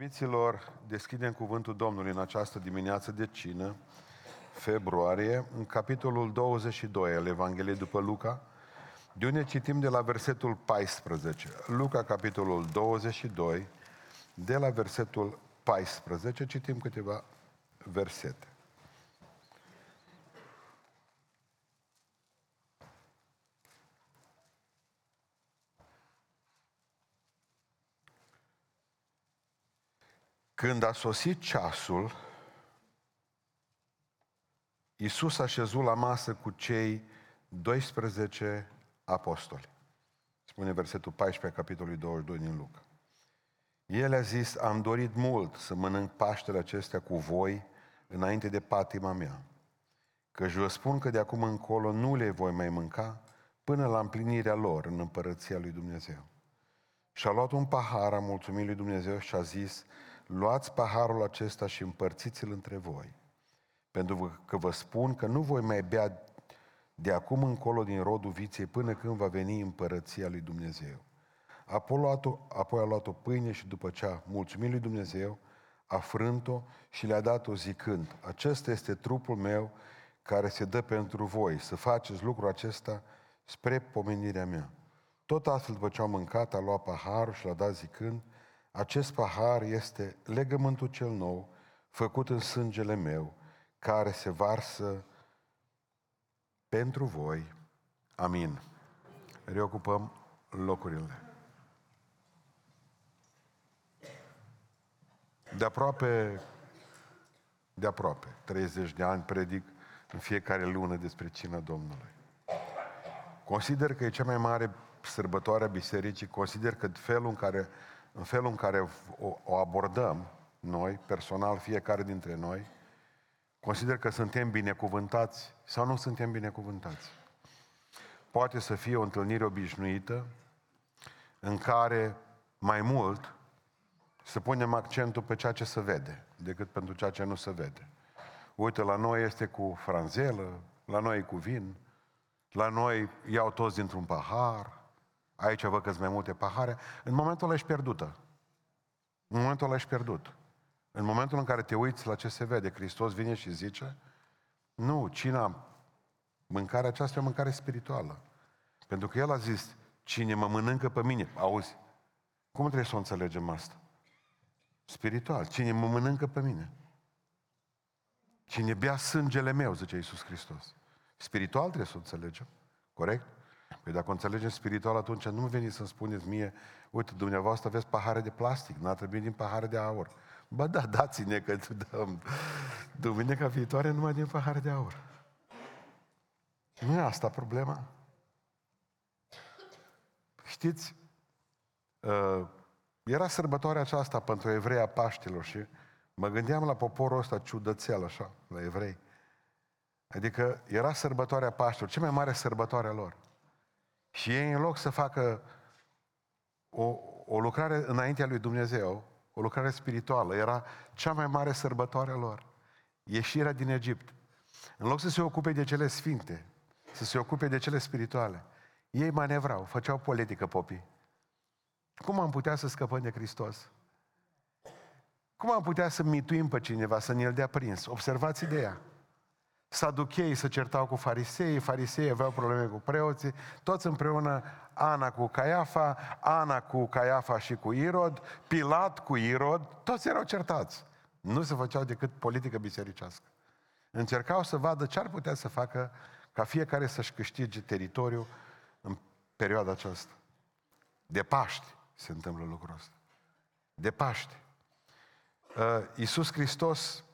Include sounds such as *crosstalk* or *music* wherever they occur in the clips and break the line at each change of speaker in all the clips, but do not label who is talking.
Iubiților, deschidem cuvântul Domnului în această dimineață de cină, februarie, în capitolul 22 al Evangheliei după Luca, de unde citim de la versetul 14. Luca, capitolul 22, de la versetul 14, citim câteva versete. Când a sosit ceasul, Iisus a șezut la masă cu cei 12 apostoli. Spune versetul 14, capitolului 22 din Luca. El a zis, am dorit mult să mănânc Paștele acestea cu voi înainte de patima mea. Căci vă spun că de acum încolo nu le voi mai mânca până la împlinirea lor în împărăția lui Dumnezeu. Și a luat un pahar, a mulțumit lui Dumnezeu și a zis, luați paharul acesta și împărțiți-l între voi. Pentru că vă spun că nu voi mai bea de acum încolo din rodul viței până când va veni împărăția lui Dumnezeu. Apoi a luat-o, apoi a luat o pâine și după ce a mulțumit lui Dumnezeu, a frânt-o și le-a dat-o zicând, acesta este trupul meu care se dă pentru voi, să faceți lucrul acesta spre pomenirea mea. Tot astfel, după ce au mâncat, a luat paharul și l-a dat zicând, acest pahar este legământul cel nou, făcut în sângele meu, care se varsă pentru voi. Amin. Reocupăm locurile. De aproape, de aproape, 30 de ani predic în fiecare lună despre cina Domnului. Consider că e cea mai mare sărbătoare a bisericii, consider că felul în care în felul în care o, o abordăm noi, personal, fiecare dintre noi, consider că suntem binecuvântați sau nu suntem binecuvântați. Poate să fie o întâlnire obișnuită în care mai mult să punem accentul pe ceea ce se vede decât pentru ceea ce nu se vede. Uite, la noi este cu franzelă, la noi e cu vin, la noi iau toți dintr-un pahar, Aici văd că mai multe pahare. În momentul ăla ești pierdută. În momentul ăla ești pierdut. În momentul în care te uiți la ce se vede, Hristos vine și zice, nu, cina, mâncarea aceasta e o mâncare spirituală. Pentru că El a zis, cine mă mănâncă pe mine, auzi, cum trebuie să o înțelegem asta? Spiritual, cine mă mănâncă pe mine. Cine bea sângele meu, zice Iisus Hristos. Spiritual trebuie să o înțelegem, corect? Păi dacă o înțelegem spiritual, atunci nu veni să-mi spuneți mie, uite, dumneavoastră aveți pahare de plastic, n-a trebuit din pahare de aur. Bă, da, dați-ne că dăm duminica viitoare numai din pahare de aur. Nu e asta problema? Știți, uh, era sărbătoarea aceasta pentru evrei a Paștilor și mă gândeam la poporul ăsta ciudățel așa, la evrei. Adică era sărbătoarea Paștilor, cea mai mare sărbătoare a lor. Și ei, în loc să facă o, o lucrare înaintea lui Dumnezeu, o lucrare spirituală, era cea mai mare sărbătoare a lor. Ieșirea din Egipt. În loc să se ocupe de cele sfinte, să se ocupe de cele spirituale, ei manevrau, făceau politică popii. Cum am putea să scăpăm de Hristos? Cum am putea să mituim pe cineva, să ne-l dea prins? Observați ideea. Saducheii se certau cu farisei, farisei aveau probleme cu preoții, toți împreună, Ana cu Caiafa, Ana cu Caiafa și cu Irod, Pilat cu Irod, toți erau certați. Nu se făceau decât politică bisericească. Încercau să vadă ce ar putea să facă ca fiecare să-și câștige teritoriu în perioada aceasta. De Paști se întâmplă lucrul ăsta. De Paști. Uh, Iisus Hristos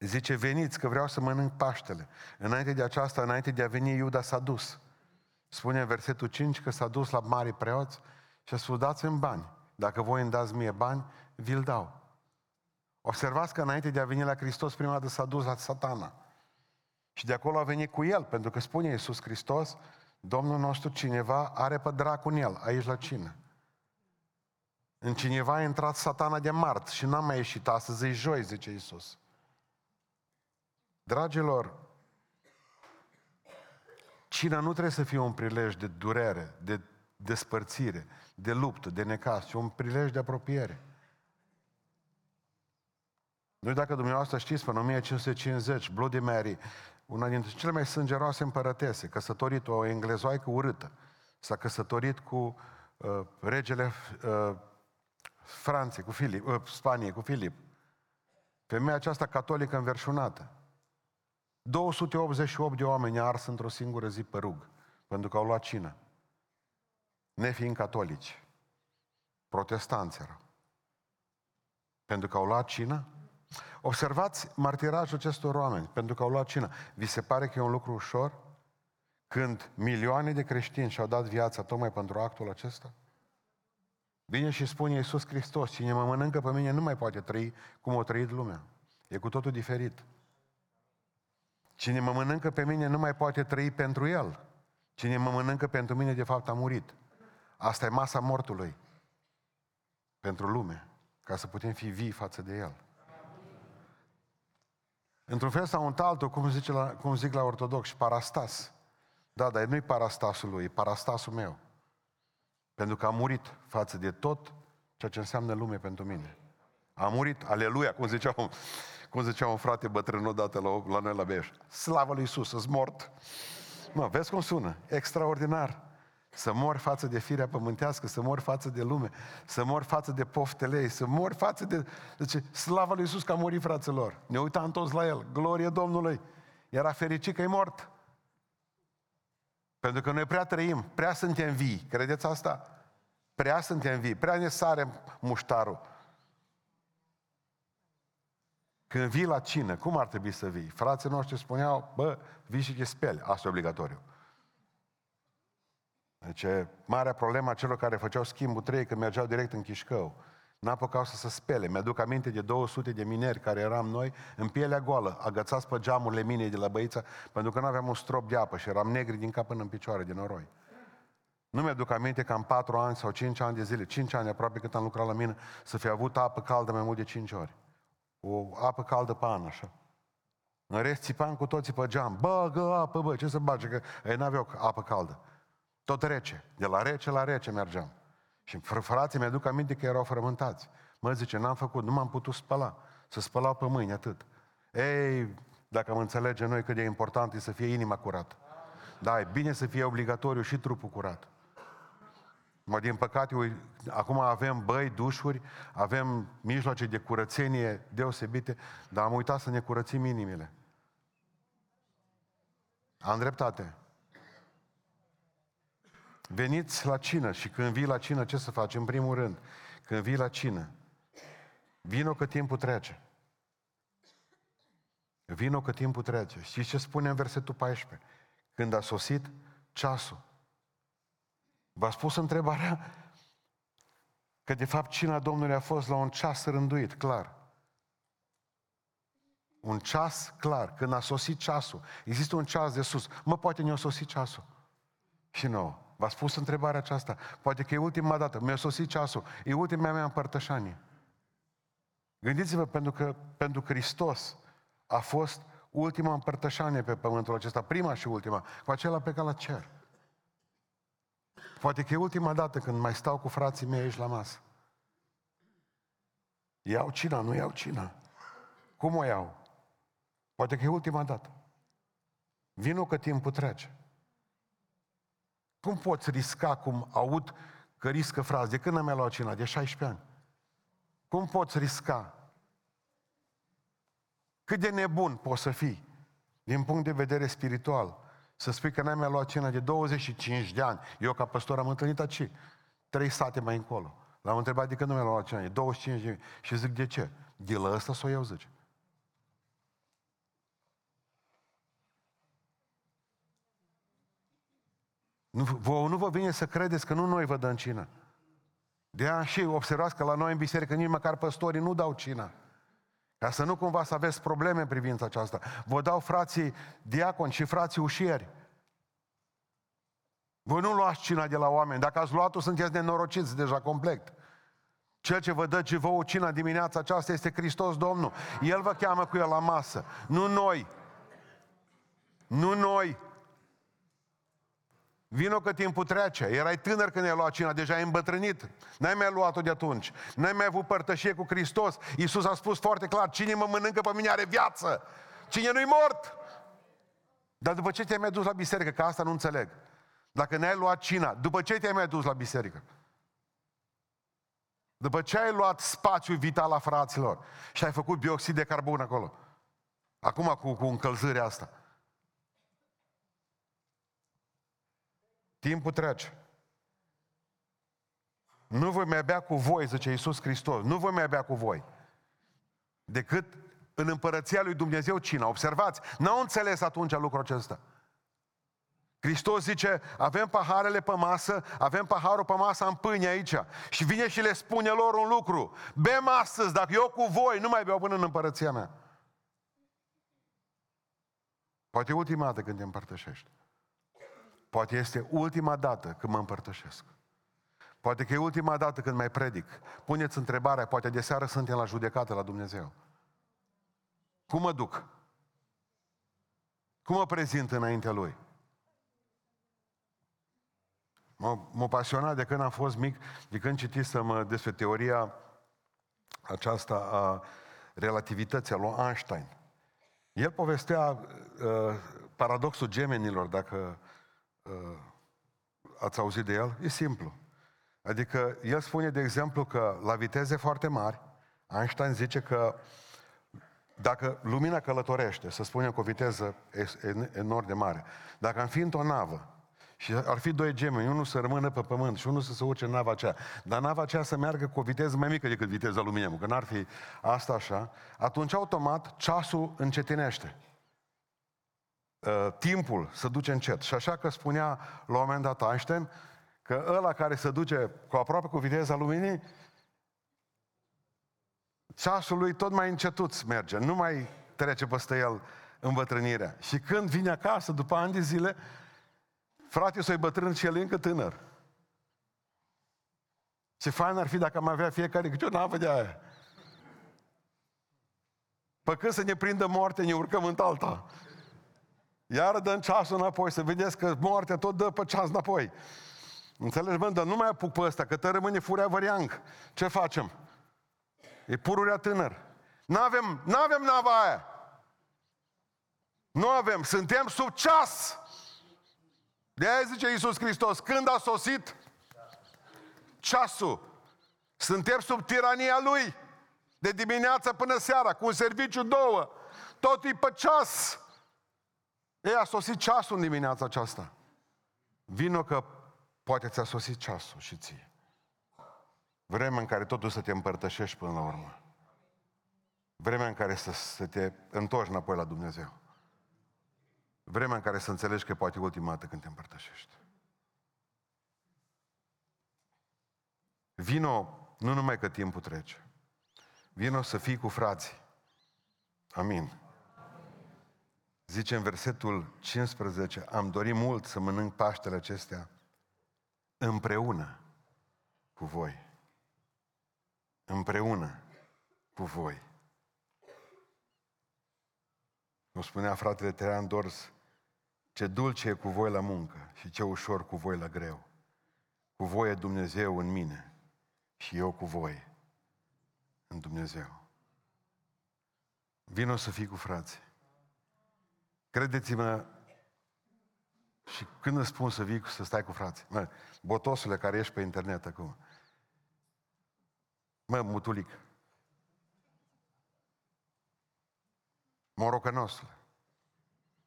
Zice, veniți că vreau să mănânc Paștele. Înainte de aceasta, înainte de a veni, Iuda s-a dus. Spune în versetul 5 că s-a dus la mari preoți și a spus, dați în bani. Dacă voi îmi dați mie bani, vi-l dau. Observați că înainte de a veni la Hristos, prima dată s-a dus la satana. Și de acolo a venit cu el, pentru că spune Iisus Hristos, Domnul nostru, cineva are pe dracu în el, aici la cină. În cineva a intrat satana de mart și n-a mai ieșit astăzi, e joi, zice Iisus. Dragilor, cina nu trebuie să fie un prilej de durere, de despărțire, de luptă, de necas, ci un prilej de apropiere. Nu dacă dumneavoastră știți, până 1550, Bloody Mary, una dintre cele mai sângeroase împărătese, căsătorit o englezoaică urâtă, s-a căsătorit cu uh, regele uh, Franței, cu Filip, uh, Spaniei, cu Filip. Femeia aceasta catolică înverșunată. 288 de oameni ars într-o singură zi pe rug, pentru că au luat cină. Nefiind catolici. Protestanți erau. Pentru că au luat cină? Observați martirajul acestor oameni, pentru că au luat cină. Vi se pare că e un lucru ușor? Când milioane de creștini și-au dat viața tocmai pentru actul acesta? Vine și spune Iisus Hristos, cine mă mănâncă pe mine nu mai poate trăi cum o trăit lumea. E cu totul diferit. Cine mă mănâncă pe mine nu mai poate trăi pentru el. Cine mă mănâncă pentru mine, de fapt, a murit. Asta e masa mortului. Pentru lume. Ca să putem fi vii față de el. Într-un fel sau altul, cum, zice la, cum zic la ortodox, parastas. Da, dar nu-i parastasul lui, e parastasul meu. Pentru că a murit față de tot ceea ce înseamnă lume pentru mine. A murit, aleluia, cum zicea un, cum zicea un frate bătrân odată la, la noi la Beș. Slavă lui Iisus, îți mort. Mă, vezi cum sună? Extraordinar. Să mor față de firea pământească, să mor față de lume, să mor față de poftele ei, să mor față de... Deci, slavă lui Iisus că a murit fraților. Ne uitam toți la el. Glorie Domnului. Era fericit că e mort. Pentru că noi prea trăim, prea suntem vii. Credeți asta? Prea suntem vii, prea ne sare muștarul. Când vii la cină, cum ar trebui să vii? Frații noștri spuneau, bă, vii și te speli. Asta e obligatoriu. Deci, marea problemă a celor care făceau schimbul trei, când mergeau direct în Chișcău, n-apucau să se spele. Mi-aduc aminte de 200 de mineri care eram noi în pielea goală, agățați pe geamurile minei de la băița, pentru că nu aveam un strop de apă și eram negri din cap până în picioare, din noroi. Nu mi-aduc aminte că în 4 ani sau 5 ani de zile, 5 ani aproape cât am lucrat la mine, să fi avut apă caldă mai mult de 5 ori. O apă caldă pe an, așa. În rest țipam cu toții pe geam. Bă, apă, bă, ce să bage, că ei n-aveau apă caldă. Tot rece. De la rece la rece mergeam. Și frații mi-aduc aminte că erau frământați. Mă zice, n-am făcut, nu m-am putut spăla. Să spălau pe mâini, atât. Ei, dacă am înțelege noi cât de important e să fie inima curată. Da, e bine să fie obligatoriu și trupul curat. Mă, din păcate, ui, acum avem băi, dușuri, avem mijloace de curățenie deosebite, dar am uitat să ne curățim inimile. Am dreptate. Veniți la cină și când vii la cină, ce să faci? În primul rând, când vii la cină, vino că timpul trece. Vino că timpul trece. Și ce spune în versetul 14? Când a sosit ceasul. V-a spus întrebarea că de fapt cina Domnului a fost la un ceas rânduit, clar. Un ceas clar, când a sosit ceasul. Există un ceas de sus. Mă, poate ne-a sosit ceasul. Și nouă. V-a spus întrebarea aceasta. Poate că e ultima dată. Mi-a sosit ceasul. E ultima mea împărtășanie. Gândiți-vă, pentru că pentru Hristos a fost ultima împărtășanie pe pământul acesta, prima și ultima, cu acela pe la cer. Poate că e ultima dată când mai stau cu frații mei aici la masă. Iau cina, nu iau cina. Cum o iau? Poate că e ultima dată. Vino că timpul trece. Cum poți risca, cum aud că riscă fraze? De când am mai luat cina? De 16 ani. Cum poți risca? Cât de nebun poți să fii din punct de vedere spiritual să spui că n-ai mai luat cina de 25 de ani. Eu ca păstor am întâlnit aici, trei sate mai încolo. L-am întrebat de când nu mi-a luat cina de 25 de ani. Și zic, de ce? De la ăsta sau eu, zice. Nu, vă, nu vă vine să credeți că nu noi vă dăm cină. De aia și observați că la noi în biserică nici măcar păstorii nu dau cina. Ca să nu cumva să aveți probleme în privința aceasta. Vă dau frații diaconi și frații ușieri. Voi nu luați cina de la oameni. Dacă ați luat-o, sunteți nenorociți deja complet. Cel ce vă dă ce vouă cina dimineața aceasta este Hristos Domnul. El vă cheamă cu el la masă. Nu noi. Nu noi. Vino că timpul trece. Erai tânăr când ai luat cina, deja ai îmbătrânit. N-ai mai luat-o de atunci. N-ai mai avut părtășie cu Hristos. Iisus a spus foarte clar, cine mă mănâncă pe mine are viață. Cine nu-i mort. Dar după ce te-ai mai dus la biserică, că asta nu înțeleg. Dacă n-ai luat cina, după ce te-ai mai dus la biserică? După ce ai luat spațiul vital a fraților și ai făcut bioxid de carbon acolo. Acum cu, cu încălzirea asta. Timpul trece. Nu voi mai bea cu voi, zice Iisus Hristos, nu voi mai bea cu voi. Decât în împărăția lui Dumnezeu cina. Observați, n-au înțeles atunci lucrul acesta. Hristos zice, avem paharele pe masă, avem paharul pe masă în pâine aici. Și vine și le spune lor un lucru. Bem astăzi, dacă eu cu voi nu mai beau până în împărăția mea. Poate ultima dată când te împărtășești. Poate este ultima dată când mă împărtășesc. Poate că e ultima dată când mai predic. Puneți întrebarea, poate de seară suntem la judecată la Dumnezeu. Cum mă duc? Cum mă prezint înaintea Lui? M-a pasionat de când am fost mic, de când citisem despre teoria aceasta a relativității a lui Einstein. El povestea uh, paradoxul gemenilor, dacă uh, ați auzit de el, e simplu. Adică el spune, de exemplu, că la viteze foarte mari, Einstein zice că dacă lumina călătorește, să spunem cu o viteză enorm de mare, dacă am fi într-o navă și ar fi doi gemeni, unul să rămână pe pământ și unul să se urce în nava aceea. Dar nava aceea să meargă cu o viteză mai mică decât viteza luminii, că n-ar fi asta așa, atunci automat ceasul încetinește. Uh, timpul se duce încet. Și așa că spunea la un moment dat Einstein că ăla care se duce cu aproape cu viteza luminii, ceasul lui tot mai încetuț merge, nu mai trece peste el îmbătrânirea. Și când vine acasă, după ani de zile, Frate, să-i bătrân și el încă tânăr. Ce fain ar fi dacă am avea fiecare câte o navă de aia. Pe când să ne prindă moarte, ne urcăm în alta. Iar dăm ceasul înapoi, să vedeți că moartea tot dă pe ceas înapoi. Înțelegi, bă, dar nu mai apuc pe ăsta, că te rămâne furea văriang. Ce facem? E pururea tânăr. N-avem, n-avem nava aia. Nu avem, suntem sub ceas. De aia zice Iisus Hristos, când a sosit ceasul, suntem sub tirania Lui, de dimineață până seara, cu un serviciu două, tot e pe ceas. Ei, a sosit ceasul în dimineața aceasta. Vino că poate ți-a sosit ceasul și ție. Vremea în care totul să te împărtășești până la urmă. Vremea în care să, să te întorci înapoi la Dumnezeu. Vremea în care să înțelegi că poate ultima dată când te împărtășești. Vino, nu numai că timpul trece. Vino să fii cu frații. Amin. Zice în versetul 15, am dorit mult să mănânc Paștele acestea împreună cu voi. Împreună cu voi. Cum spunea fratele Teran Dors, ce dulce e cu voi la muncă și ce ușor cu voi la greu. Cu voi e Dumnezeu în mine și eu cu voi în Dumnezeu. Vino să fii cu frații. Credeți-mă, și când îți spun să vii să stai cu frații, mă, botosule care ești pe internet acum, mă, mutulic, morocănosule,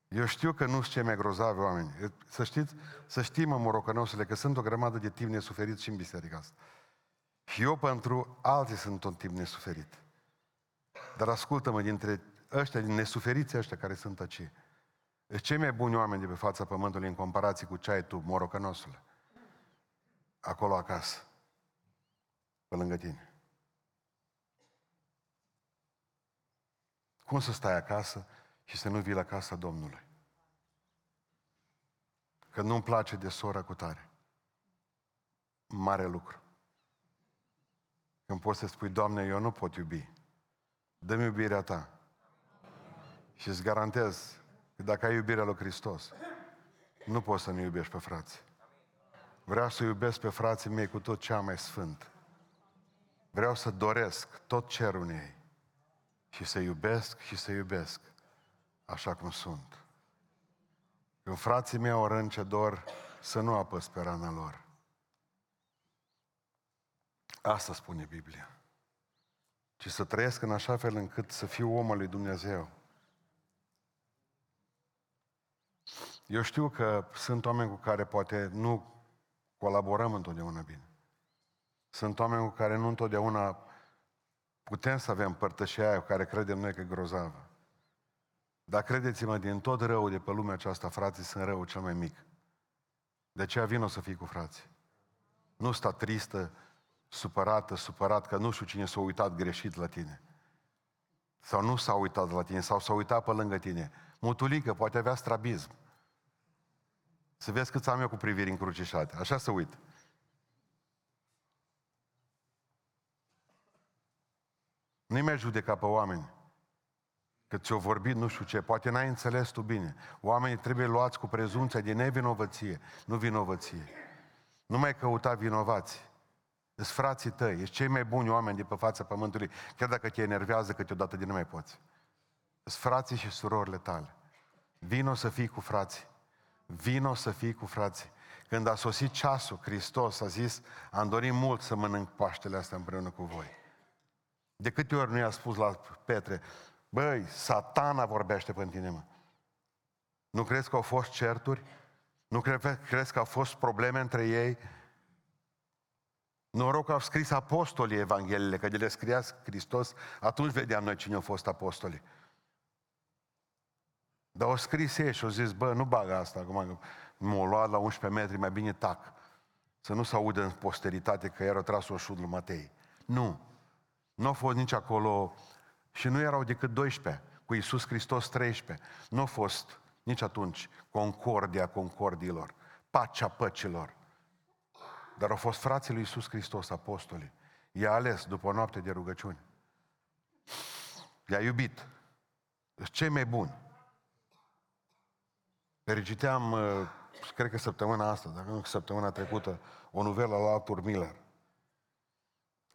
eu știu că nu sunt cei mai grozavi oameni. Să știți, să știm, mă, morocănosule, că sunt o grămadă de timp nesuferit și în biserica asta. Și eu pentru alții sunt un timp nesuferit. Dar ascultă-mă, dintre ăștia, din nesuferiții ăștia care sunt aici, sunt cei mai buni oameni de pe fața pământului în comparație cu ce ai tu, morocănosule. Acolo acasă. Pe lângă tine. Cum să stai acasă și să nu vii la casa Domnului. Că nu-mi place de sora cu tare. Mare lucru. Când poți să spui, Doamne, eu nu pot iubi. Dă-mi iubirea Ta. Și îți garantez că dacă ai iubirea lui Hristos, nu poți să nu iubești pe frați. Vreau să iubesc pe frații mei cu tot cea mai sfânt. Vreau să doresc tot cerul în ei și să iubesc și să iubesc așa cum sunt. Când frații mei au rând ce dor, să nu apăs pe rana lor. Asta spune Biblia. Ci să trăiesc în așa fel încât să fiu omul lui Dumnezeu. Eu știu că sunt oameni cu care poate nu colaborăm întotdeauna bine. Sunt oameni cu care nu întotdeauna putem să avem părtășia aia cu care credem noi că e grozavă. Dar credeți-mă, din tot rău de pe lumea aceasta, frații sunt rău cel mai mic. De aceea vin o să fii cu frații. Nu sta tristă, supărată, supărat că nu știu cine s-a uitat greșit la tine. Sau nu s-a uitat la tine, sau s-a uitat pe lângă tine. Mutulică, poate avea strabism. Să vezi cât am eu cu priviri încrucișate. Așa să uit. Nu-i mai judeca pe oameni. Că ți-o vorbit nu știu ce, poate n-ai înțeles tu bine. Oamenii trebuie luați cu prezumția de nevinovăție, nu vinovăție. Nu mai căuta vinovați. Sunt frații tăi, ești cei mai buni oameni de pe fața pământului, chiar dacă te enervează câteodată de nu mai poți. Sunt frații și surorile tale. Vino să fii cu frații. Vino să fii cu frații. Când a sosit ceasul, Hristos a zis, am dorit mult să mănânc Paștele astea împreună cu voi. De câte ori nu i-a spus la Petre, băi, satana vorbește pentru tine, mă. Nu crezi că au fost certuri? Nu crezi că au fost probleme între ei? Noroc că au scris apostolii Evangheliile, că de le scria Hristos, atunci vedeam noi cine au fost apostolii. Dar au scris ei și au zis, bă, nu bagă asta, acum m-au luat la 11 metri, mai bine tac. Să nu se audă în posteritate că era tras o șud lui Matei. Nu. Nu au fost nici acolo și nu erau decât 12, cu Iisus Hristos 13. Nu a fost nici atunci concordia concordiilor, pacea păcilor. Dar au fost frații lui Iisus Hristos, apostolii. I-a ales după o noapte de rugăciune. I-a iubit. Deci cei mai buni. Reciteam, uh, cred că săptămâna asta, dacă nu săptămâna trecută, o novelă la Arthur Miller.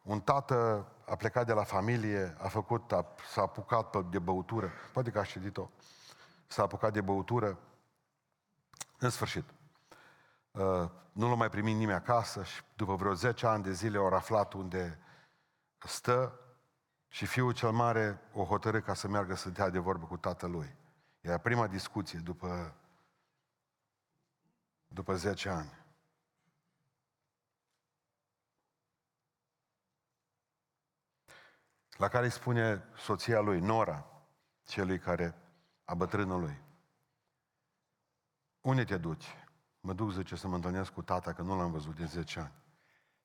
Un tată a plecat de la familie, a făcut, a, s-a apucat de băutură, poate că a citit-o, s-a apucat de băutură, în sfârșit. Uh, nu l-a mai primit nimeni acasă și după vreo 10 ani de zile au aflat unde stă și fiul cel mare o hotărâ ca să meargă să dea de vorbă cu tatălui. Era prima discuție după, după 10 ani. La care îi spune soția lui, Nora, celui care a bătrânului, unde te duci? Mă duc, zice, să mă întâlnesc cu tata, că nu l-am văzut de 10 ani.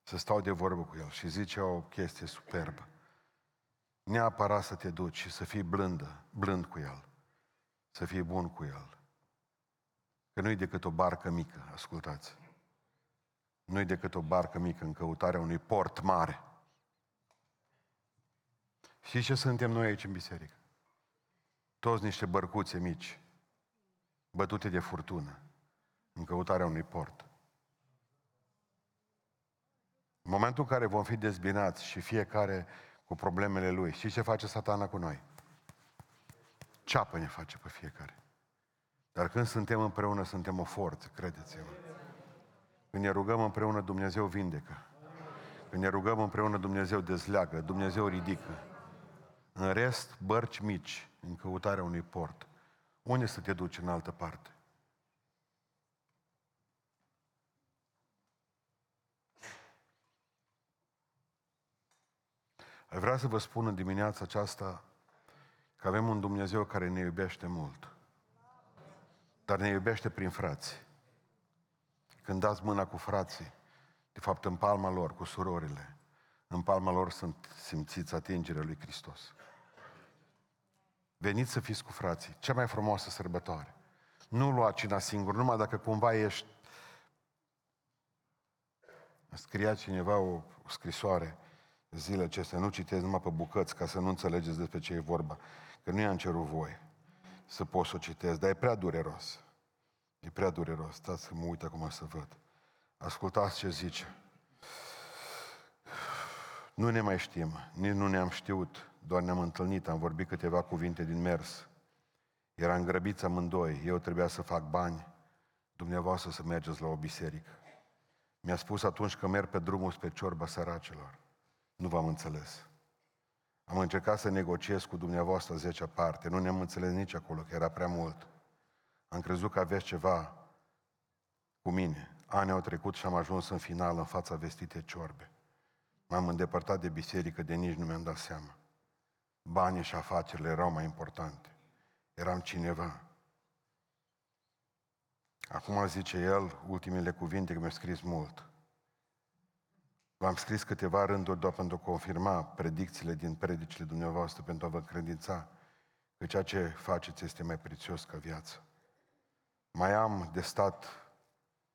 Să stau de vorbă cu el. Și zice o chestie superbă. Neapărat să te duci și să fii blândă, blând cu el. Să fii bun cu el. Că nu-i decât o barcă mică, ascultați. Nu-i decât o barcă mică în căutarea unui port mare. Și ce suntem noi aici în biserică? Toți niște bărcuțe mici, bătute de furtună în căutarea unui port. În momentul în care vom fi dezbinați și fiecare cu problemele lui, și ce face satana cu noi? Ceapă ne face pe fiecare. Dar când suntem împreună, suntem o forță, credeți-mă. Când ne rugăm împreună, Dumnezeu vindecă. Când ne rugăm împreună, Dumnezeu dezleagă, Dumnezeu ridică. În rest, bărci mici în căutarea unui port. Unde să te duci în altă parte? Vreau să vă spun în dimineața aceasta că avem un Dumnezeu care ne iubește mult. Dar ne iubește prin frați. Când dați mâna cu frații, de fapt în palma lor, cu surorile, în palma lor sunt simțiți atingerea lui Hristos. Veniți să fiți cu frații. Cea mai frumoasă sărbătoare. Nu lua cina singur, numai dacă cumva ești... Scria cineva o, o scrisoare zile acestea, nu citesc numai pe bucăți ca să nu înțelegeți despre ce e vorba, că nu i-am cerut voi să pot să o citesc, dar e prea dureros. E prea dureros. Stați să mă uit acum să văd. Ascultați ce zice. Nu ne mai știm, nici nu ne-am știut, doar ne-am întâlnit, am vorbit câteva cuvinte din mers. Eram grăbiți amândoi, eu trebuia să fac bani, dumneavoastră să mergeți la o biserică. Mi-a spus atunci că merg pe drumul spre ciorba săracilor. Nu v-am înțeles. Am încercat să negociez cu dumneavoastră zecea parte, nu ne-am înțeles nici acolo, că era prea mult. Am crezut că aveți ceva cu mine. Ani au trecut și am ajuns în final în fața vestite ciorbe. M-am îndepărtat de biserică de nici nu mi-am dat seama. Banii și afacerile erau mai importante. Eram cineva. Acum zice el ultimele cuvinte, că mi-a scris mult. V-am scris câteva rânduri doar pentru a confirma predicțiile din predicile dumneavoastră, pentru a vă credința că ceea ce faceți este mai prețios ca viață. Mai am de stat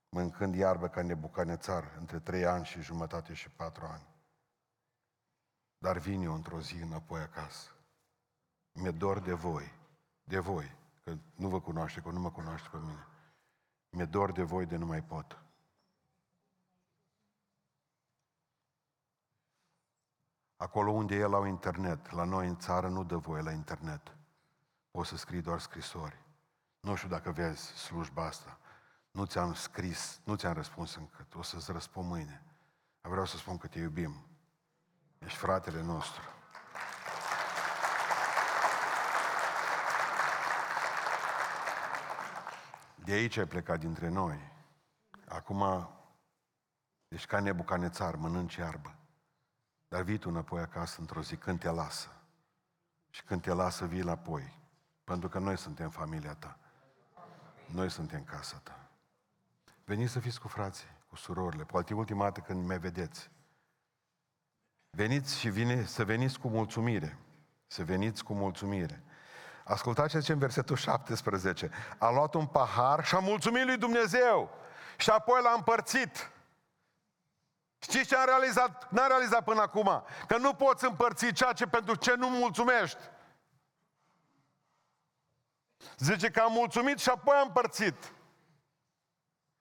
mâncând iarbă ca nebucanețar între trei ani și jumătate și patru ani. Dar vin eu într-o zi înapoi acasă. Mi-e dor de voi, de voi, că nu vă cunoaște, că nu mă cunoaște pe mine. Mi-e dor de voi de nu mai pot. Acolo unde el au internet, la noi în țară nu dă voie la internet. Poți să scrii doar scrisori. Nu știu dacă vezi slujba asta. Nu ți-am scris, nu ți-am răspuns încă. O să-ți răspund mâine. Vreau să spun că te iubim. Ești fratele nostru. De aici ai plecat dintre noi. Acum ești ca nebucanețar, mănânci iarbă. Dar vii tu înapoi acasă într-o zi când te lasă. Și când te lasă, vii înapoi. Pentru că noi suntem familia ta. Noi suntem casa ta. Veniți să fiți cu frații, cu surorile. Poate ultima dată când mai vedeți. Veniți și vine, să veniți cu mulțumire. Să veniți cu mulțumire. Ascultați ce zice în versetul 17. A luat un pahar și a mulțumit lui Dumnezeu. Și apoi l-a împărțit. Știți ce a realizat? N-a realizat până acum. Că nu poți împărți ceea ce pentru ce nu mulțumești. Zice că a mulțumit și apoi a împărțit.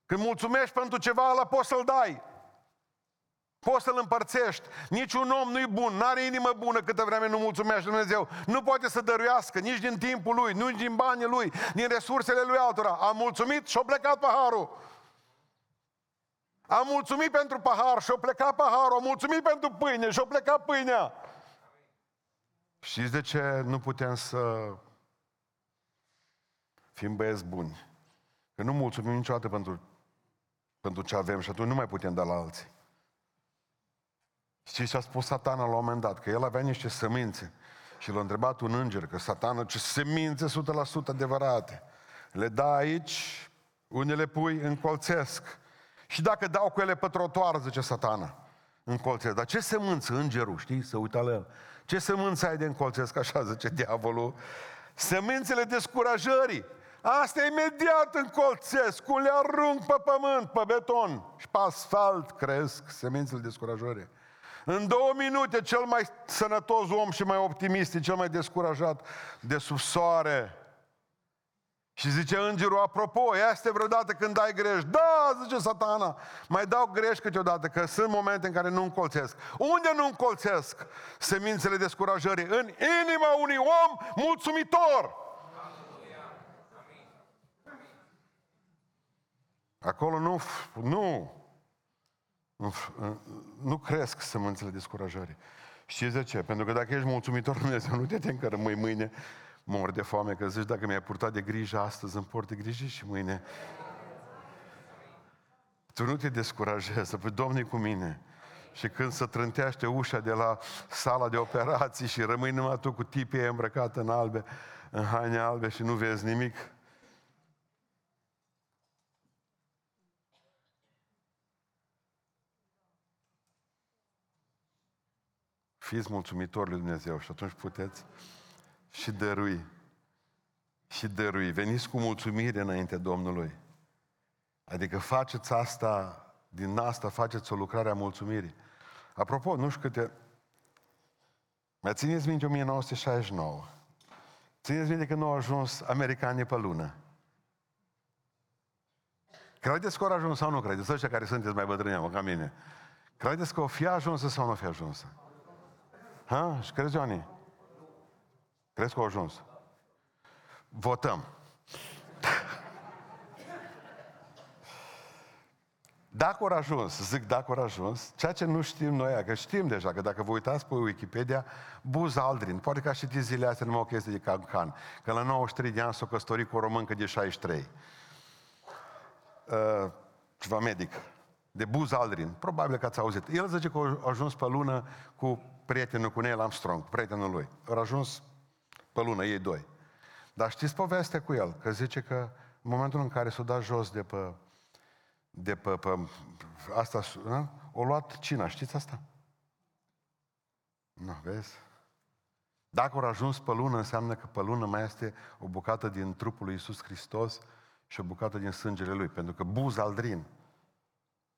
Când mulțumești pentru ceva, ăla poți să-l dai. Poți să-l împărțești. Niciun om nu-i bun, n-are inimă bună câtă vreme nu mulțumește Dumnezeu. Nu poate să dăruiască nici din timpul lui, nici din banii lui, din resursele lui altora. A mulțumit și-a plecat paharul. A mulțumit pentru pahar și-a plecat paharul. A mulțumit pentru pâine și-a plecat pâinea. Știți de ce nu putem să fim băieți buni? Că nu mulțumim niciodată pentru, pentru ce avem și atunci nu mai putem da la alții. Știți ce a spus satana la un moment dat? Că el avea niște semințe. Și l-a întrebat un înger că satana ce semințe 100% adevărate. Le da aici, unele pui încolțesc. Și dacă dau cu ele pe trotuar, zice satana, încolțesc. Dar ce semânță, îngerul, știi, să uita la el. Ce semânță ai de încolțesc, așa zice diavolul. Semințele descurajării. Asta imediat încolțesc, cum le arunc pe pământ, pe beton și pe asfalt cresc semințele descurajării. În două minute, cel mai sănătos om și mai optimist, cel mai descurajat de sub soare. Și zice îngerul, apropo, este vreodată când dai greș? Da, zice satana, mai dau greș câteodată, că sunt momente în care nu încolțesc. Unde nu încolțesc semințele descurajării? În inima unui om mulțumitor. Acolo nu, nu, nu cresc sămânțele descurajării. Știți de ce? Pentru că dacă ești mulțumitor *laughs* Dumnezeu, nu te tem că rămâi mâine mor de foame, că zici, dacă mi-ai purtat de grijă astăzi, îmi port de grijă și mâine. Tu nu te descurajezi, să Domnul cu mine. Și când se trântește ușa de la sala de operații și rămâi numai tu cu tipii îmbrăcată în albe, în haine albe și nu vezi nimic, Fiți mulțumitori lui Dumnezeu și atunci puteți și dărui. Și dărui. Veniți cu mulțumire înainte Domnului. Adică faceți asta, din asta faceți o lucrare a mulțumirii. Apropo, nu știu câte... Mai țineți minte 1969. Țineți minte că nu au ajuns americanii pe lună. Credeți că au ajuns sau nu credeți? Ăștia care sunteți mai bătrâni, ca mine. Credeți că o fi ajunsă sau nu o fi ajunsă? Ha? Și crezi, Ioani? Crezi că au ajuns? Votăm. Dacă au ajuns, zic dacă au ajuns, ceea ce nu știm noi, că știm deja, că dacă vă uitați pe Wikipedia, Buz Aldrin, poate că știți zilele astea numai o chestie de cancan, că la 93 de ani s-a căsătorit cu o româncă de 63. Uh, ceva medic, de Buz Aldrin, probabil că ați auzit. El zice că a ajuns pe lună cu prietenul, cu Neil Armstrong, prietenul lui. A ajuns pe lună, ei doi. Dar știți povestea cu el? Că zice că în momentul în care s-a dat jos de pe de pe, pe asta, da? o luat cina, știți asta? Nu, vezi? Dacă au ajuns pe lună, înseamnă că pe lună mai este o bucată din trupul lui Iisus Hristos și o bucată din sângele Lui. Pentru că Buz Aldrin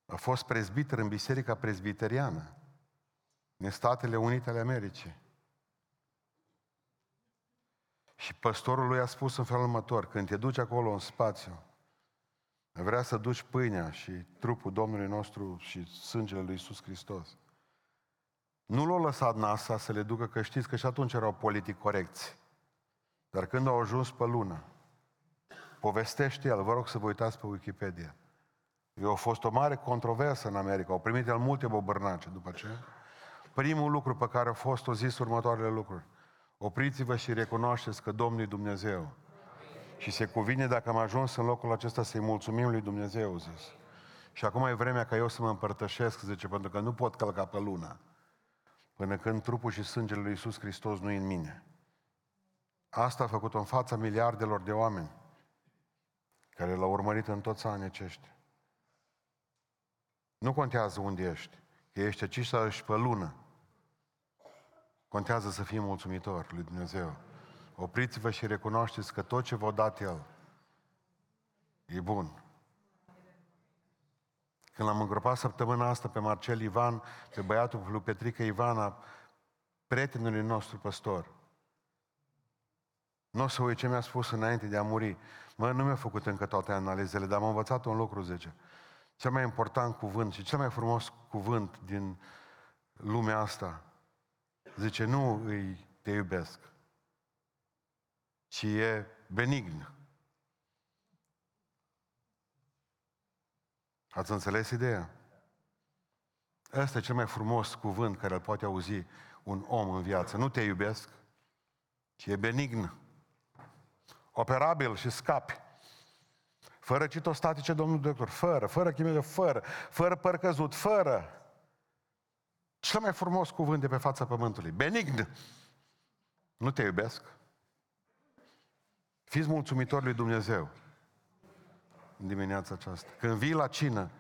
a fost prezbiter în Biserica Prezbiteriană în Statele Unite ale Americii. Și păstorul lui a spus în felul următor, când te duci acolo în spațiu, Vrea să duci pâinea și trupul Domnului nostru și sângele lui Iisus Hristos. Nu l-a lăsat NASA să le ducă, că știți că și atunci erau politic corecți. Dar când au ajuns pe lună, povestește el, vă rog să vă uitați pe Wikipedia. Eu a fost o mare controversă în America, au primit el multe bobărnace după ce. Primul lucru pe care a fost o zis următoarele lucruri. Opriți-vă și recunoașteți că Domnul e Dumnezeu și se cuvine dacă am ajuns în locul acesta să-i mulțumim lui Dumnezeu, zis. Și acum e vremea ca eu să mă împărtășesc, zice, pentru că nu pot călca pe luna până când trupul și sângele lui Iisus Hristos nu e în mine. Asta a făcut în fața miliardelor de oameni care l-au urmărit în toți anii aceștia. Nu contează unde ești, că ești aici sau ești pe lună. Contează să fii mulțumitor lui Dumnezeu. Opriți-vă și recunoașteți că tot ce v-a dat El e bun. Când l-am îngropat săptămâna asta pe Marcel Ivan, pe băiatul lui Petrică Ivana, prietenului nostru păstor, nu o să uit ce mi-a spus înainte de a muri. Mă, nu mi-a făcut încă toate analizele, dar am învățat un lucru, zice. Cel mai important cuvânt și cel mai frumos cuvânt din lumea asta, zice, nu îi te iubesc, ci e benign. Ați înțeles ideea? Ăsta e cel mai frumos cuvânt care îl poate auzi un om în viață. Nu te iubesc, ci e benign. Operabil și scapi. Fără citostatice, domnul doctor, fără, fără chimie, fără, fără păr căzut, fără. Cel mai frumos cuvânt de pe fața pământului. Benign. Nu te iubesc, Fiți mulțumitori lui Dumnezeu în dimineața aceasta. Când vii la cină,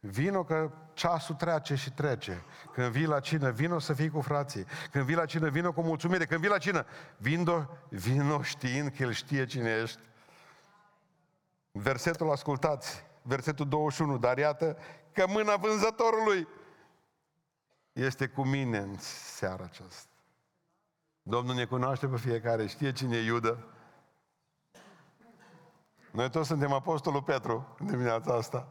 vino că ceasul trece și trece. Când vii la cină, vino să fii cu frații. Când vii la cină, vino cu mulțumire. Când vii la cină, vino, vino știind că El știe cine ești. Versetul ascultați, versetul 21, dar iată că mâna vânzătorului este cu mine în seara aceasta. Domnul ne cunoaște pe fiecare, știe cine e Iudă, noi toți suntem Apostolul Petru în dimineața asta.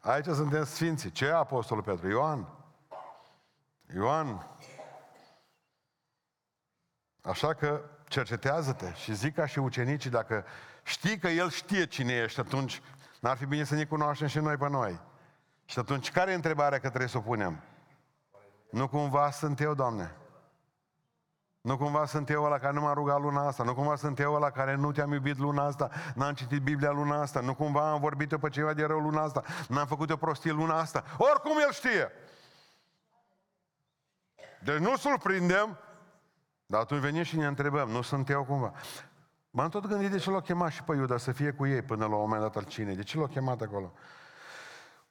Aici suntem Sfinții. Ce e Apostolul Petru? Ioan. Ioan. Așa că cercetează-te și zic ca și ucenicii, dacă știi că El știe cine ești, atunci n-ar fi bine să ne cunoaștem și noi pe noi. Și atunci, care e întrebarea că trebuie să o punem? Nu cumva sunt eu, Doamne? Nu cumva sunt eu ăla care nu m-a rugat luna asta, nu cumva sunt eu ăla care nu te-am iubit luna asta, n-am citit Biblia luna asta, nu cumva am vorbit eu pe ceva de rău luna asta, n-am făcut o prostie luna asta. Oricum el știe. Deci nu surprindem, dar atunci venim și ne întrebăm, nu sunt eu cumva. M-am tot gândit de ce l-a chemat și pe Iuda să fie cu ei până la un moment dat al cinei. De ce l-a chemat acolo?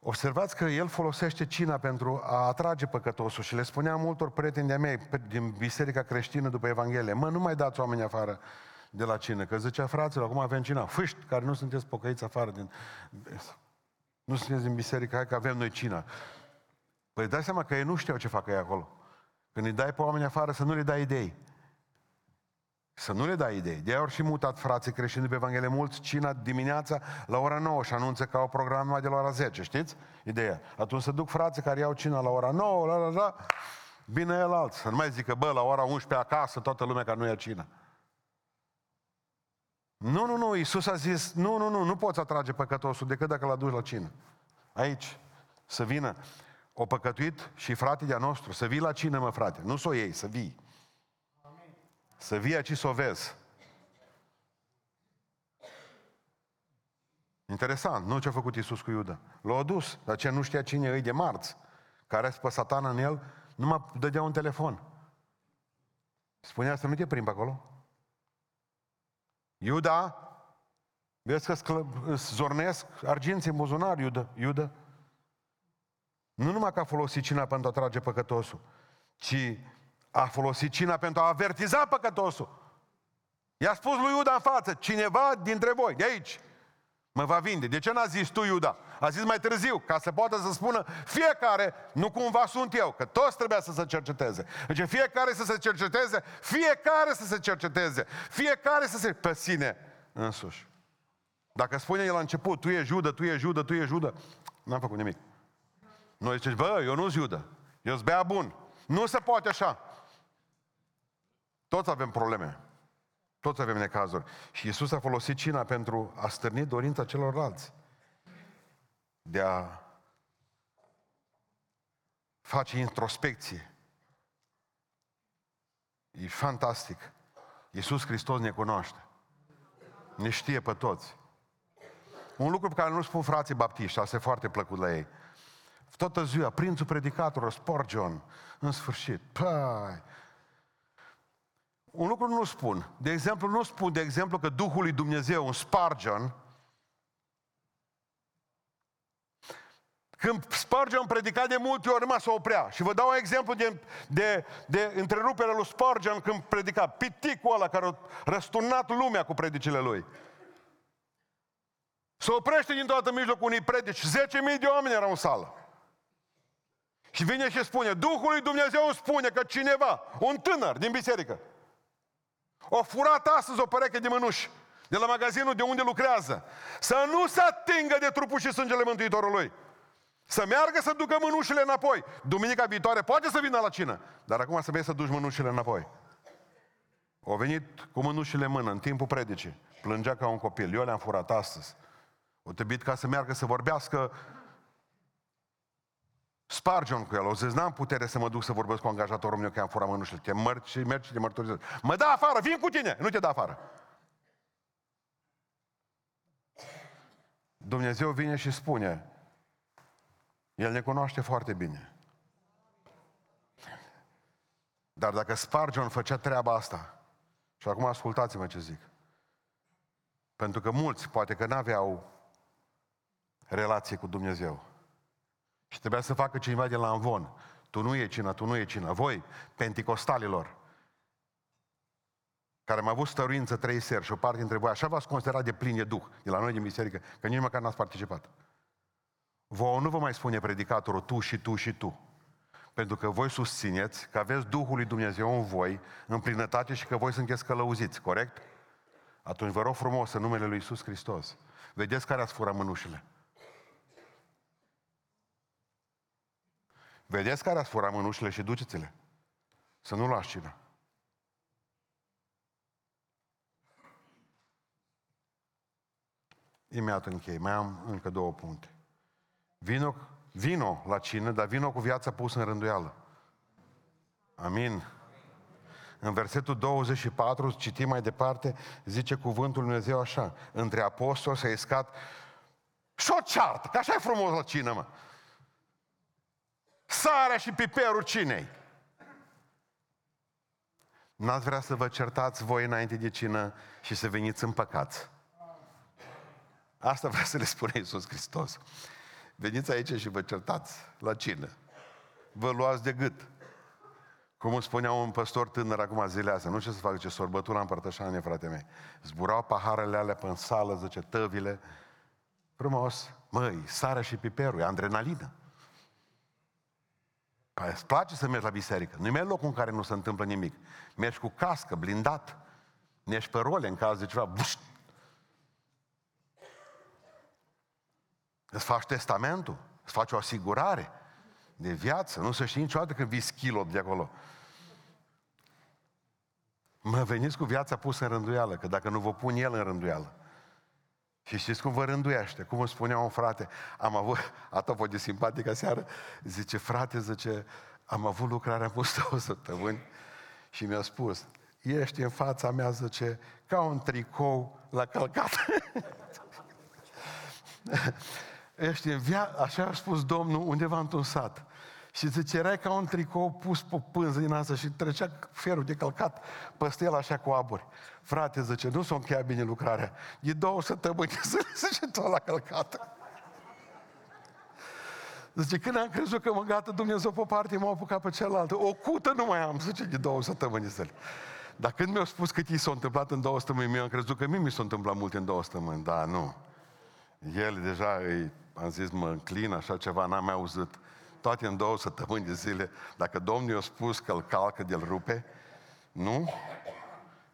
Observați că el folosește cina pentru a atrage păcătosul și le spunea multor prieteni de-a mei din biserica creștină după Evanghelie, mă, nu mai dați oameni afară de la cină, că zicea fraților, acum avem cina, fâști, care nu sunteți pocăiți afară din... Nu sunteți din biserică, hai că avem noi cina. Păi dai seama că ei nu știau ce fac ei acolo. Când îi dai pe oameni afară, să nu le dai idei. Să nu le dai idei. De ori și mutat frații creștini pe Evanghelie mulți cina dimineața la ora 9 și anunță că au program numai de la ora 10, știți? Ideea. Atunci să duc frații care iau cina la ora 9, la, la, la, bine el alt. Să nu mai zică, bă, la ora 11 acasă, toată lumea care nu ia cina. Nu, nu, nu, Iisus a zis, nu, nu, nu, nu poți atrage păcătosul decât dacă l aduci la cină. Aici, să vină o păcătuit și frate de-a nostru, să vii la cină, mă, frate, nu să o iei, să vii. Să vii aici să o vezi. Interesant, nu ce a făcut Iisus cu Iuda. L-a adus, dar ce nu știa cine e de marți, care a satana în el, nu mă dădea un telefon. Spunea să nu te primbi acolo. Iuda, vezi că sclă, zornesc arginții în buzunar, Iuda, Iuda. Nu numai că a folosit cina pentru a trage păcătosul, ci a folosit cina pentru a avertiza păcătosul. I-a spus lui Iuda în față, cineva dintre voi, de aici, mă va vinde. De ce n-a zis tu, Iuda? A zis mai târziu, ca să poată să spună fiecare, nu cumva sunt eu, că toți trebuia să se cerceteze. Deci fiecare să se cerceteze, fiecare să se cerceteze, fiecare să se pe sine însuși. Dacă spune el la început, tu e Judă, tu e Judă, tu e Judă, n-am făcut nimic. Noi ziceți, bă, eu nu-s Iudă, eu sunt bea bun. Nu se poate așa. Toți avem probleme. Toți avem necazuri. Și Isus a folosit cina pentru a stârni dorința celorlalți. De a face introspecție. E fantastic. Iisus Hristos ne cunoaște. Ne știe pe toți. Un lucru pe care nu spun frații baptiști, asta e foarte plăcut la ei. Toată ziua, prințul predicator, Spurgeon, în sfârșit. Păi, un lucru nu spun. De exemplu, nu spun, de exemplu, că Duhul lui Dumnezeu, un Spurgeon, Când Spurgeon predica de multe ori, numai să oprea. Și vă dau un exemplu de, de, de întrerupere lui Spurgeon când predica. Piticul ăla care a răsturnat lumea cu predicile lui. Se oprește din toată mijlocul unui predici. 10.000 de oameni erau în sală. Și vine și spune, Duhul lui Dumnezeu spune că cineva, un tânăr din biserică, o furat astăzi o pereche de mânuși de la magazinul de unde lucrează. Să nu se atingă de trupul și sângele Mântuitorului. Să meargă să ducă mânușile înapoi. Duminica viitoare poate să vină la cină, dar acum să vei să duci mânușile înapoi. O venit cu mânușile în mână în timpul predicii. Plângea ca un copil. Eu le-am furat astăzi. O trebuit ca să meargă să vorbească Sparge-o cu el. O zis, n-am putere să mă duc să vorbesc cu angajatorul meu că am furat mânușile. Te mărci și mergi și te mărturisesc. Mă da afară, vin cu tine, nu te da afară. Dumnezeu vine și spune, El ne cunoaște foarte bine. Dar dacă Spargeon făcea treaba asta, și acum ascultați-mă ce zic, pentru că mulți poate că n-aveau relație cu Dumnezeu, și trebuia să facă cineva de la Anvon. Tu nu e cina, tu nu e cina. Voi, penticostalilor, care am avut stăruință trei seri și o parte dintre voi, așa v-ați considerat de plin de Duh de la noi din biserică, că nici măcar n-ați participat. Vă nu vă mai spune predicatorul tu și tu și tu. Pentru că voi susțineți că aveți Duhul lui Dumnezeu în voi, în plinătate și că voi sunteți călăuziți, corect? Atunci vă rog frumos în numele lui Isus Hristos. Vedeți care ați furat mânușile. Vedeți care ați furat mânușile și duceți-le. Să nu luați cina. Imediat închei. Mai am încă două puncte. Vino, vino la cină, dar vino cu viața pusă în rânduială. Amin. În versetul 24, citim mai departe, zice cuvântul Lui Dumnezeu așa, între apostoli s-a iscat și o ceartă, că așa e frumos la cină, mă sarea și piperul cinei. N-ați vrea să vă certați voi înainte de cină și să veniți în păcat. Asta vrea să le spune Iisus Hristos. Veniți aici și vă certați la cină. Vă luați de gât. Cum îmi spunea un păstor tânăr acum zilele astea, nu știu să fac ce sorbătura împărtășanie, frate mei. Zburau paharele alea pe sală, zice, tăvile. Frumos. Măi, sarea și piperul, e adrenalină. Păi îți place să mergi la biserică. Nu e locul în care nu se întâmplă nimic. Mergi cu cască, blindat. Nești pe role în caz de ceva. Bușt. Îți faci testamentul, îți faci o asigurare de viață. Nu să știi niciodată că vii schilot de acolo. Mă veniți cu viața pusă în rânduială, că dacă nu vă pun el în rânduială. Și știți cum vă rânduiește? Cum îmi spunea un frate, am avut, *laughs* atât de simpatică seară, zice, frate, zice, am avut lucrarea pus două săptămâni și mi-a spus, ești în fața mea, zice, ca un tricou la călcat. *laughs* ești în via... așa a spus Domnul undeva într-un sat. Și zice, erai ca un tricou pus pe pânză din asta și trecea ferul de călcat peste el așa cu aburi. Frate, zice, nu s-o încheia bine lucrarea. E două săptămâni *laughs* să zice tot la călcat. Zice, când am crezut că mă gata Dumnezeu pe parte, m-au apucat pe cealaltă. O cută nu mai am, zice, de două săptămâni zile. Dar când mi-au spus că ți s-a întâmplat în două săptămâni, mi-am crezut că mie mi s-a întâmplat mult în două săptămâni. Da, nu. El deja, îi, am zis, mă înclin, așa ceva, n-am mai auzit. Toate în două săptămâni de zile. Dacă Domnul i-a spus că îl calcă de-l rupe, nu?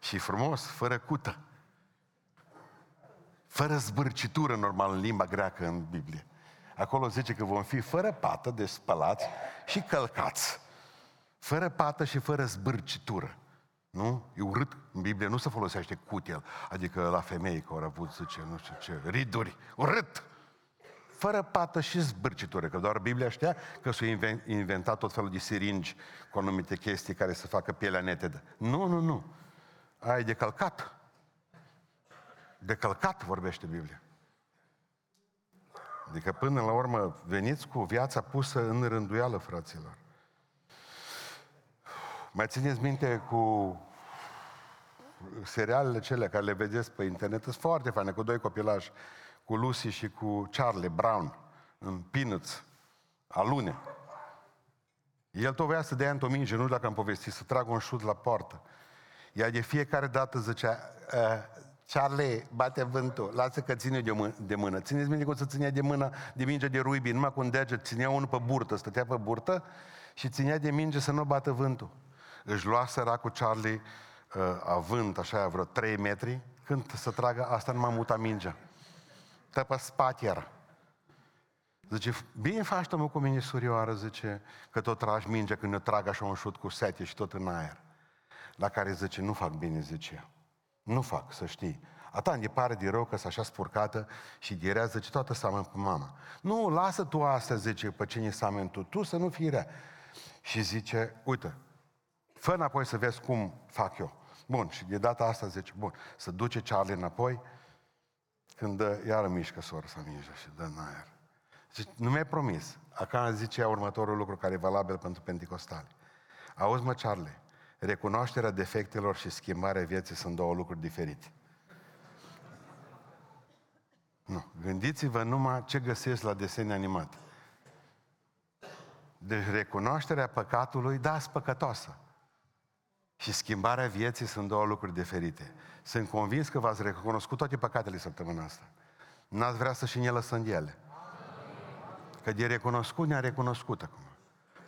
Și frumos, fără cută. Fără zbârcitură, normal, în limba greacă, în Biblie. Acolo zice că vom fi fără pată de spălați și călcați. Fără pată și fără zbârcitură. Nu? E urât. În Biblie nu se folosește cutel. Adică la femei care au avut, zice, nu știu ce, riduri. Urât! Fără pată și zbârcitură. Că doar Biblia știa că s-au inventat tot felul de siringi cu anumite chestii care să facă pielea netedă. Nu, nu, nu. Ai de călcat. De călcat vorbește Biblia. Adică până la urmă veniți cu viața pusă în rânduială, fraților. Mai țineți minte cu serialele cele care le vedeți pe internet, sunt foarte faine, cu doi copilași, cu Lucy și cu Charlie Brown, în Peanuts, alune. El tot vrea să dea într-o minge, nu dacă am povestit, să tragă un șut la poartă. Ea de fiecare dată zicea, Charlie, bate vântul, lasă că ține de, mână, de mână. Țineți minte cum să ținea de mână, de minge de ruibi, numai cu un deget, ținea unul pe burtă, stătea pe burtă și ținea de minge să nu bată vântul. Își lua săracul Charlie uh, având așa vreo 3 metri, când să tragă, asta nu m-a mutat mingea. Tă pe spate era. Zice, bine faci mă cu mine, surioară, zice, că tot tragi mingea când ne trag așa un șut cu sete și tot în aer. La care zice, nu fac bine, zice. Nu fac, să știi. Ata îmi pare de rău că s așa spurcată și de rea, zice, toată seamănă pe mama. Nu, lasă tu asta, zice, pe cine seamănă tu, tu să nu fii rea. Și zice, uite, fă înapoi să vezi cum fac eu. Bun, și de data asta zice, bun, să duce Charlie înapoi, când dă, iară mișcă sora să minge și dă în aer. Zice, nu mi-ai promis. Acum zice următorul lucru care e valabil pentru pentecostali. Auzi mă, Charlie, recunoașterea defectelor și schimbarea vieții sunt două lucruri diferite. Nu. Gândiți-vă numai ce găsesc la desene animate. Deci recunoașterea păcatului, da, păcătoasă. Și schimbarea vieții sunt două lucruri diferite. Sunt convins că v-ați recunoscut toate păcatele săptămâna asta. N-ați vrea să și ne lăsăm de ele. Că de recunoscut ne-a recunoscut acum.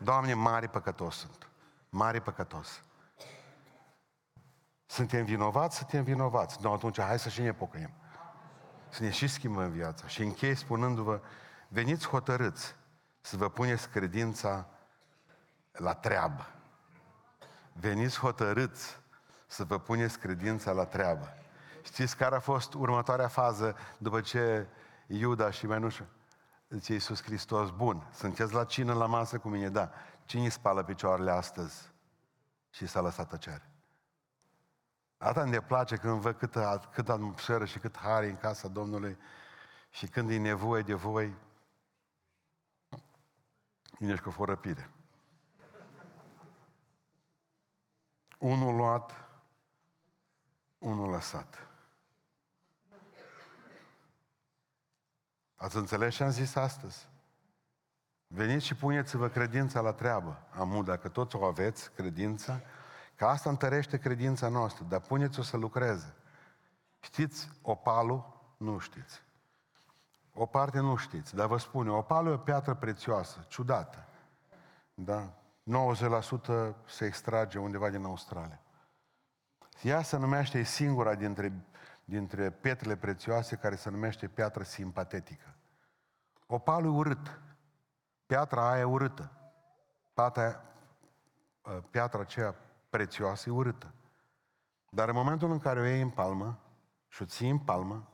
Doamne, mari păcătos sunt. Mari păcătos. Suntem vinovați? Suntem vinovați. Nu, atunci hai să și ne pocăim. Să ne și schimbăm viața. Și închei spunându-vă, veniți hotărâți să vă puneți credința la treabă. Veniți hotărâți să vă puneți credința la treabă. Știți care a fost următoarea fază după ce Iuda și mai nu știu, zice Iisus Hristos, bun, sunteți la cină la masă cu mine, da. Cine spală picioarele astăzi? Și s-a lăsat tăcere. Atât îmi place când văd câtă, cât atmosferă și cât har în casa Domnului și când e nevoie de voi, vine și cu fărăpire. Unul luat, unul lăsat. Ați înțeles ce am zis astăzi? Veniți și puneți-vă credința la treabă. Amu, dacă toți o aveți, credința, Că asta întărește credința noastră, dar puneți-o să lucreze. Știți opalul? Nu știți. O parte nu știți, dar vă spun, opalul e o piatră prețioasă, ciudată. Da? 90% se extrage undeva din Australia. Ea se numește, e singura dintre, dintre pietrele prețioase care se numește piatră simpatetică. Opalul e urât. Piatra aia e urâtă. Piatra, ă, piatra aceea prețioasă e urâtă. Dar în momentul în care o iei în palmă și o ții în palmă,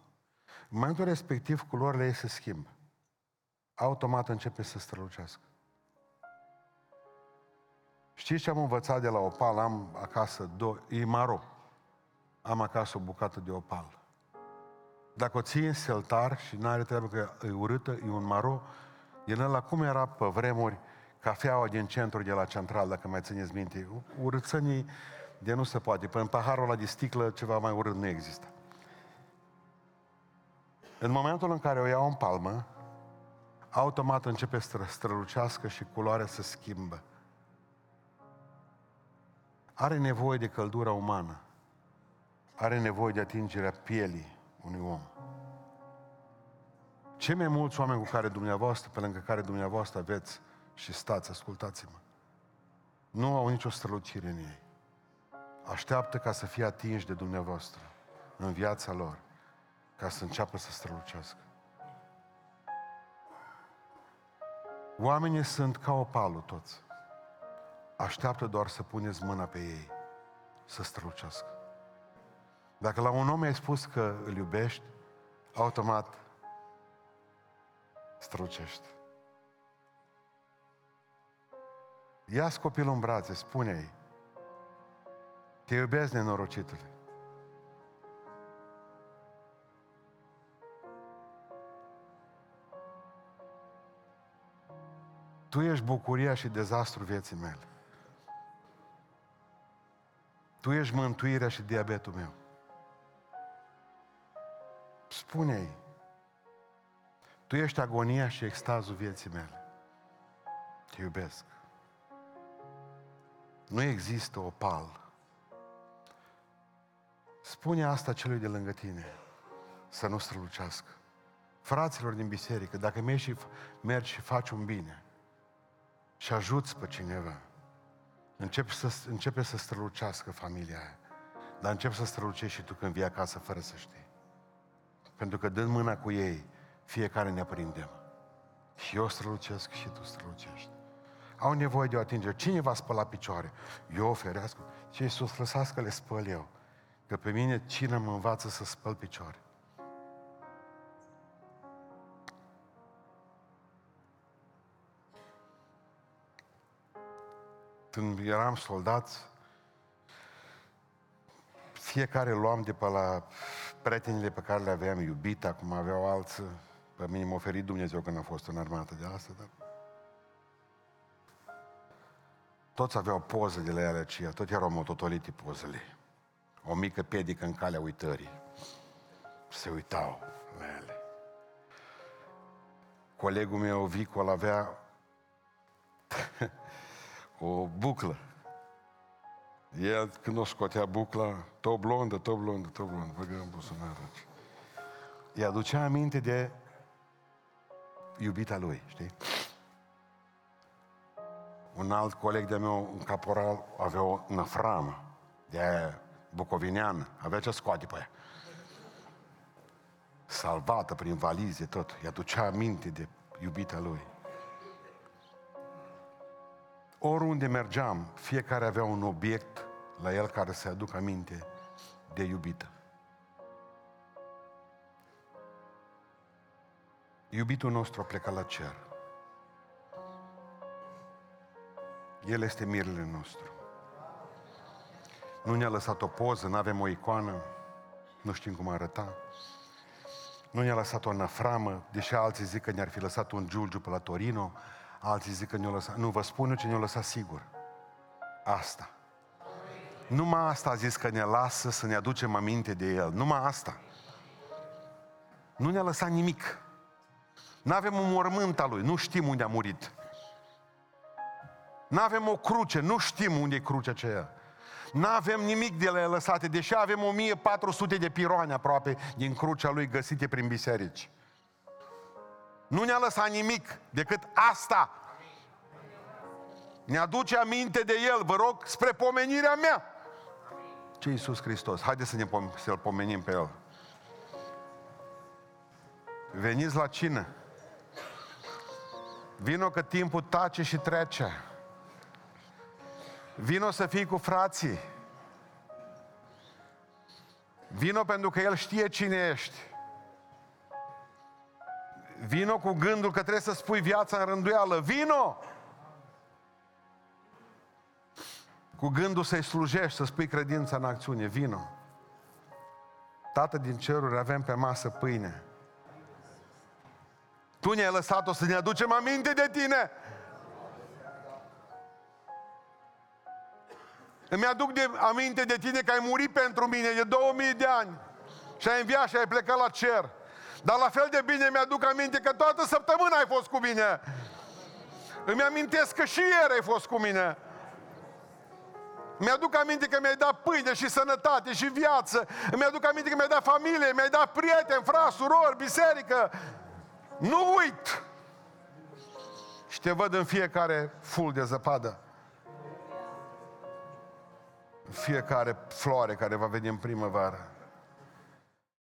în momentul respectiv culorile ei se schimbă. Automat începe să strălucească. Știți ce am învățat de la opal? Am acasă, două, e maro. Am acasă o bucată de opal. Dacă o ții în seltar și nu are treabă că e urâtă, e un maro, e la cum era pe vremuri cafeaua din centru de la central, dacă mai țineți minte. Urâțănii de nu se poate. Până în paharul ăla de sticlă ceva mai urât nu există. În momentul în care o iau în palmă, automat începe să strălucească și culoarea să schimbă. Are nevoie de căldura umană. Are nevoie de atingerea pielii unui om. Cei mai mulți oameni cu care dumneavoastră, pe lângă care dumneavoastră aveți și stați, ascultați-mă, nu au nicio strălucire în ei. Așteaptă ca să fie atinși de dumneavoastră în viața lor, ca să înceapă să strălucească. Oamenii sunt ca opalul toți. Așteaptă doar să puneți mâna pe ei, să strălucească. Dacă la un om ai spus că îl iubești, automat strălucești. ia copilul în brațe, spune-i, te iubesc, nenorocitule. Tu ești bucuria și dezastru vieții mele. Tu ești mântuirea și diabetul meu. Spune-i, tu ești agonia și extazul vieții mele. Te iubesc. Nu există opal. Spune asta celui de lângă tine, să nu strălucească. Fraților din biserică, dacă mergi și, mergi și faci un bine și ajuți pe cineva, începe să, începe să strălucească familia aia. Dar încep să strălucești și tu când vii acasă fără să știi. Pentru că dând mâna cu ei, fiecare ne aprindem. Și eu strălucesc și tu strălucești. Au nevoie de o atingere. Cine va spăla picioare? Eu oferească. Ce Iisus, lăsați că le spăl eu. Că pe mine cine mă învață să spăl picioare? Când eram soldați, fiecare luam de pe la prietenile pe care le aveam iubit, acum aveau alții. Pe mine m-a oferit Dumnezeu când am fost în armată de asta, dar... Toți aveau poze de la ele aceea, tot erau mototolite pozele. O mică pedică în calea uitării. Se uitau la ele. Colegul meu, Vicol, avea *laughs* o buclă. El, când o scotea bucla, tot blondă, tot blondă, tot blondă, băgă în buzunar. Îi aducea aminte de iubita lui, știi? Un alt coleg de meu, un caporal, avea o năframă de aia bucovinean, avea ce scoate pe ea. Salvată prin valize, tot. Îi aducea aminte de iubita lui. Oriunde mergeam, fiecare avea un obiect la el care să aducă aminte de iubită. Iubitul nostru a plecat la cer. El este mirele nostru. Nu ne-a lăsat o poză, nu avem o icoană, nu știm cum arăta. Nu ne-a lăsat o năframă, deși alții zic că ne-ar fi lăsat un Giulgiu pe la Torino, alții zic că ne-a lăsat... Nu, vă spun eu ce ne-a lăsat sigur. Asta. Numai asta a zis că ne lasă să ne aducem aminte de El. Numai asta. Nu ne-a lăsat nimic. Nu avem un mormânt al Lui, nu știm unde a murit. Nu avem o cruce, nu știm unde e crucea aceea. Nu avem nimic de la lăsate, deși avem 1400 de piroane aproape din crucea lui găsite prin biserici. Nu ne-a lăsat nimic decât asta. Ne aduce aminte de El, vă rog, spre pomenirea mea. Ce Iisus Hristos? Haideți să ne pom- să-L pomenim pe El. Veniți la cină. Vino că timpul tace și trece. Vino să fii cu frații. Vino pentru că El știe cine ești. Vino cu gândul că trebuie să spui viața în rânduială. Vino! Cu gândul să-i slujești, să spui credința în acțiune. Vino! Tată din ceruri, avem pe masă pâine. Tu ne-ai lăsat-o să ne aducem aminte de tine. Îmi aduc de, aminte de tine că ai murit pentru mine de 2000 de ani și ai înviat și ai plecat la cer. Dar la fel de bine mi-aduc aminte că toată săptămâna ai fost cu mine. Îmi amintesc că și ieri ai fost cu mine. Mi-aduc aminte că mi-ai dat pâine și sănătate și viață. Îmi aduc aminte că mi-ai dat familie, mi-ai dat prieteni, frați, surori, biserică. Nu uit! Și te văd în fiecare ful de zăpadă. În fiecare floare care va veni în primăvară.